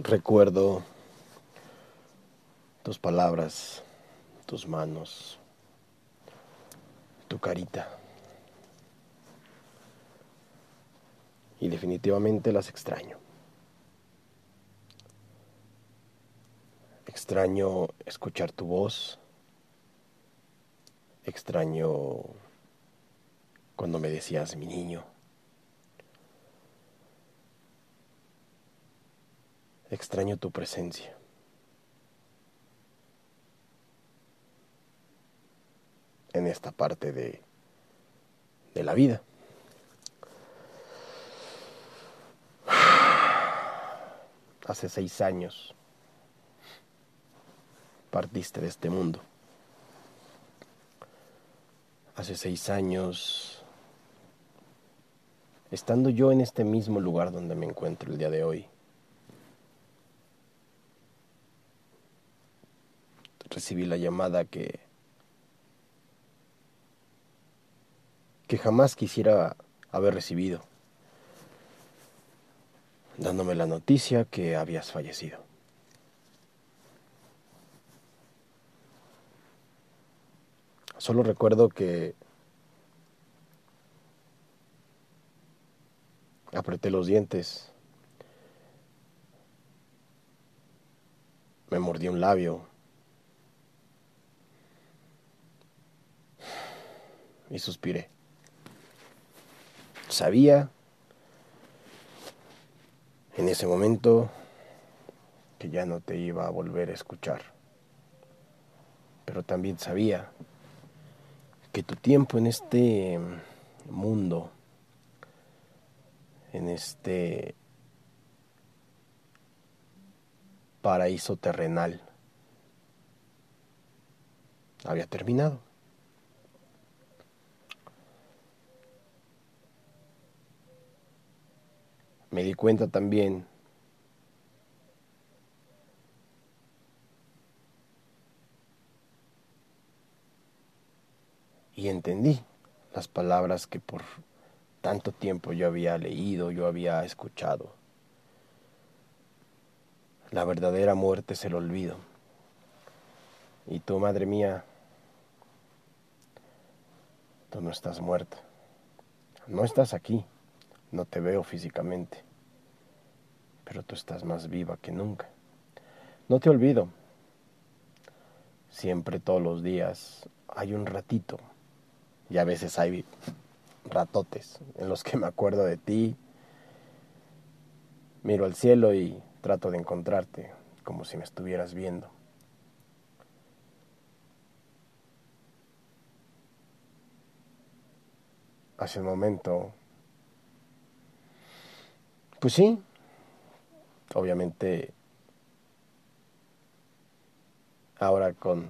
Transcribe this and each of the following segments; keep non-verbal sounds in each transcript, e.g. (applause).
Recuerdo tus palabras, tus manos, tu carita. Y definitivamente las extraño. Extraño escuchar tu voz. Extraño cuando me decías mi niño. Extraño tu presencia. En esta parte de, de la vida. Hace seis años partiste de este mundo. Hace seis años, estando yo en este mismo lugar donde me encuentro el día de hoy, recibí la llamada que que jamás quisiera haber recibido, dándome la noticia que habías fallecido. Solo recuerdo que apreté los dientes, me mordí un labio, y suspiré. Sabía en ese momento que ya no te iba a volver a escuchar, pero también sabía que tu tiempo en este mundo, en este paraíso terrenal, había terminado. Me di cuenta también y entendí las palabras que por tanto tiempo yo había leído, yo había escuchado. La verdadera muerte es el olvido. Y tú, madre mía, tú no estás muerta. No estás aquí. No te veo físicamente, pero tú estás más viva que nunca. No te olvido. Siempre, todos los días, hay un ratito, y a veces hay ratotes en los que me acuerdo de ti, miro al cielo y trato de encontrarte como si me estuvieras viendo. Hace un momento pues sí, obviamente ahora con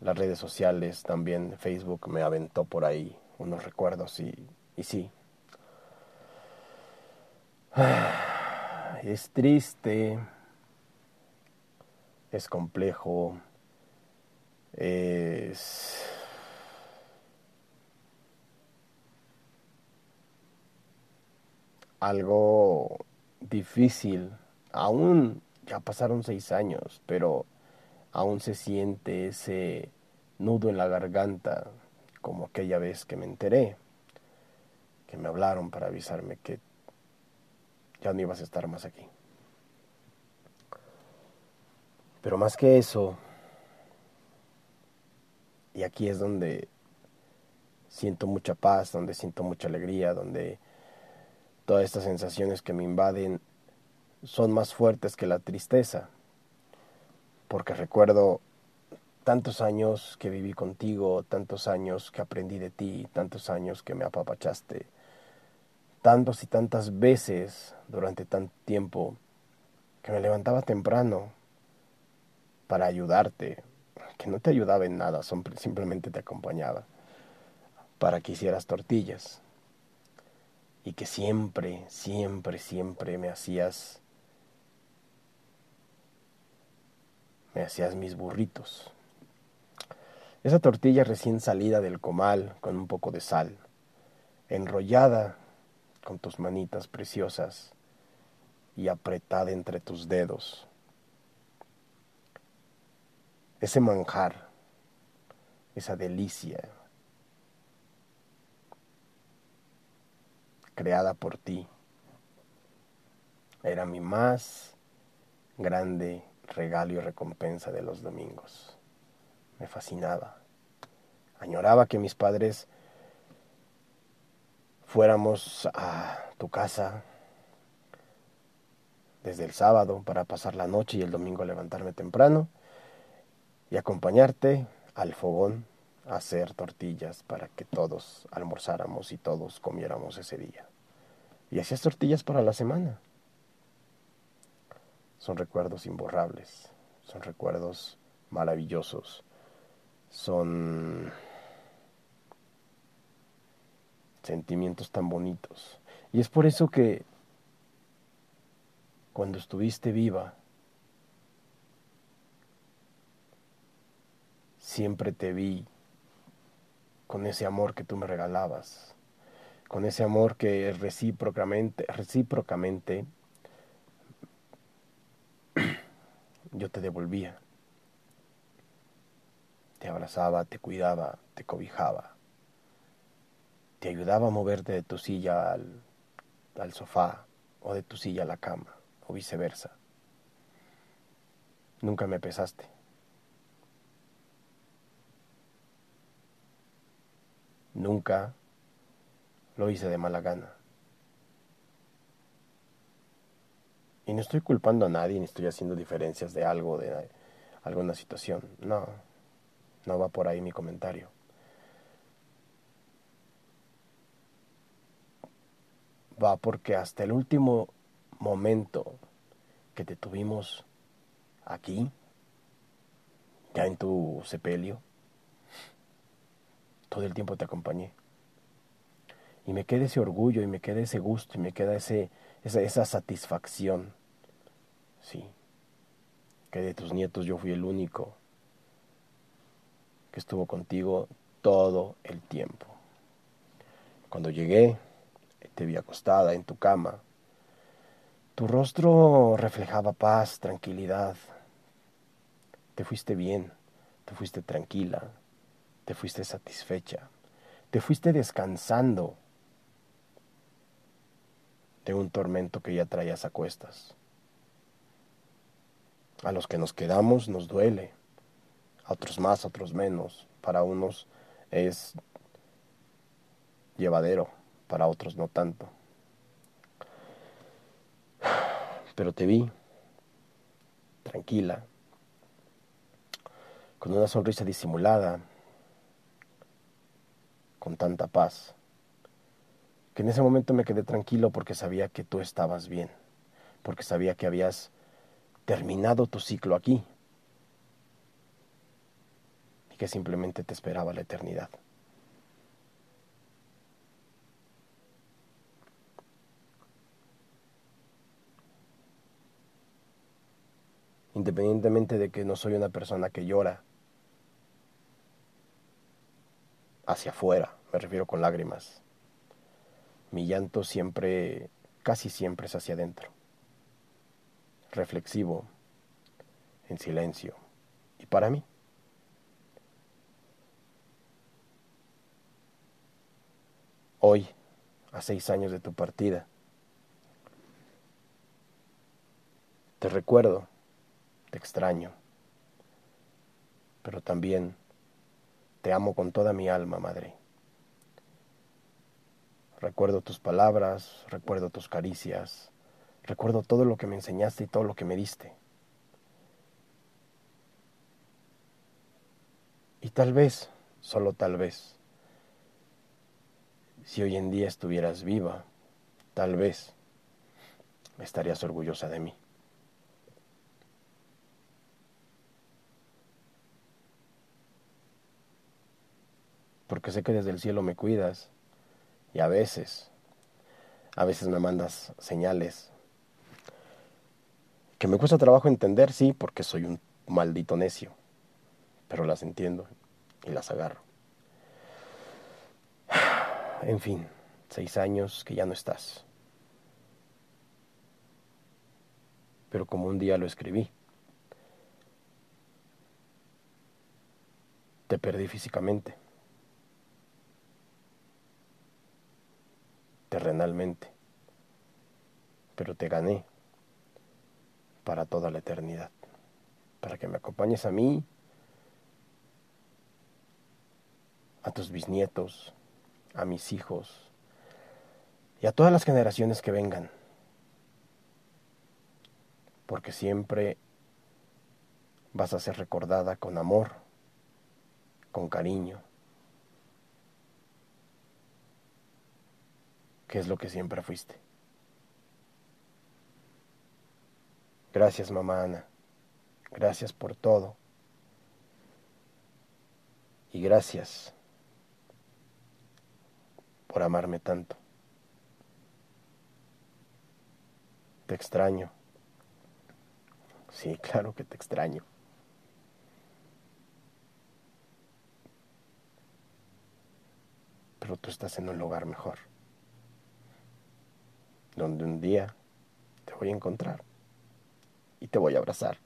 las redes sociales también Facebook me aventó por ahí unos recuerdos y, y sí. (sighs) Es triste, es complejo, es algo difícil. Aún ya pasaron seis años, pero aún se siente ese nudo en la garganta, como aquella vez que me enteré, que me hablaron para avisarme que ya no ibas a estar más aquí. Pero más que eso, y aquí es donde siento mucha paz, donde siento mucha alegría, donde Todas estas sensaciones que me invaden son más fuertes que la tristeza, porque recuerdo tantos años que viví contigo, tantos años que aprendí de ti, tantos años que me apapachaste, tantos y tantas veces durante tanto tiempo que me levantaba temprano para ayudarte, que no te ayudaba en nada, simplemente te acompañaba, para que hicieras tortillas, y que siempre, siempre, siempre me hacías, me hacías mis burritos. Esa tortilla recién salida del comal con un poco de sal, enrollada con tus manitas preciosas y apretada entre tus dedos. Ese manjar, esa delicia creada por ti, era mi más grande regalo y recompensa de los domingos. Me fascinaba. Añoraba que mis padres fuéramos a tu casa desde el sábado para pasar la noche y el domingo levantarme temprano y acompañarte al fogón a hacer tortillas para que todos almorzáramos y todos comiéramos ese día. Y hacías tortillas para la semana. Son recuerdos imborrables, son recuerdos maravillosos, son sentimientos tan bonitos. Y es por eso que cuando estuviste viva, siempre te vi con ese amor que tú me regalabas, con ese amor que recíprocamente, recíprocamente yo te devolvía. Te abrazaba, te cuidaba, te cobijaba. Te ayudaba a moverte de tu silla al, al sofá o de tu silla a la cama o viceversa. Nunca me pesaste. Nunca lo hice de mala gana. Y no estoy culpando a nadie ni estoy haciendo diferencias de algo, de alguna situación. No, no va por ahí mi comentario. Va porque hasta el último momento que te tuvimos aquí, ya en tu sepelio, todo el tiempo te acompañé. Y me queda ese orgullo y me queda ese gusto y me queda ese, esa, esa satisfacción Sí, que de tus nietos yo fui el único que estuvo contigo todo el tiempo. Cuando llegué, te vi acostada en tu cama. Tu rostro reflejaba paz, tranquilidad. Te fuiste bien, te fuiste tranquila, te fuiste satisfecha, te fuiste descansando de un tormento que ya traías a cuestas. A los que nos quedamos nos duele, a otros más, a otros menos. Para unos es llevadero, para otros no tanto. Pero te vi tranquila, con una sonrisa disimulada, con tanta paz, que en ese momento me quedé tranquilo porque sabía que tú estabas bien, porque sabía que habías terminado tu ciclo aquí y que simplemente te esperaba la eternidad. Independientemente de que no soy una persona que llora hacia afuera, me refiero con lágrimas. Mi llanto siempre, casi siempre es hacia adentro reflexivo, en silencio. Y para mí, hoy, a seis años de tu partida, te recuerdo, te extraño, pero también te amo con toda mi alma, madre. Recuerdo tus palabras, recuerdo tus caricias, Recuerdo todo lo que me enseñaste y todo lo que me diste. Y tal vez, solo tal vez, si hoy en día estuvieras viva, tal vez estarías orgullosa de mí. Porque sé que desde el cielo me cuidas y a veces, a veces me mandas señales que me cuesta trabajo entender, sí, porque soy un maldito necio, pero las entiendo y las agarro. (sighs) En fin, seis años que ya no estás. pero como un día lo escribí. Te perdí físicamente, pero te gané para toda la eternidad, para que me acompañes a mí, a tus bisnietos, a mis hijos y a todas las generaciones que vengan, porque siempre vas a ser recordada con amor, con cariño, que es lo que siempre fuiste. Gracias, mamá Ana. Gracias por todo. Y gracias por amarme tanto. Te extraño. Sí, (laughs) claro que te extraño. Pero tú estás en un lugar mejor, donde un día te voy a encontrar y te voy a abrazar.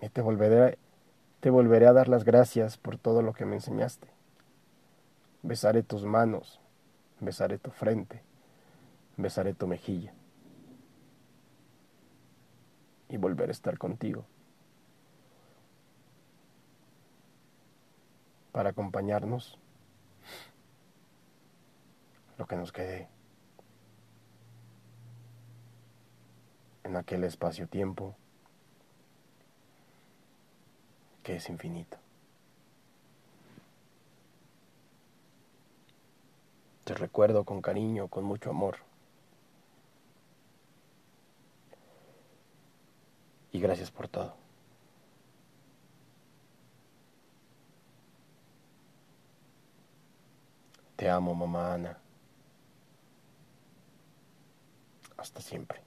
Y te volveré, te volveré a dar las gracias por todo lo que me enseñaste. Besaré tus manos, besaré tu frente, besaré tu mejilla. Y volveré a estar contigo. Para acompañarnos lo que nos quede en aquel espacio-tiempo que es infinito. Te recuerdo con cariño, con mucho amor. Y gracias por todo. Te amo, mamá Ana. Hasta siempre.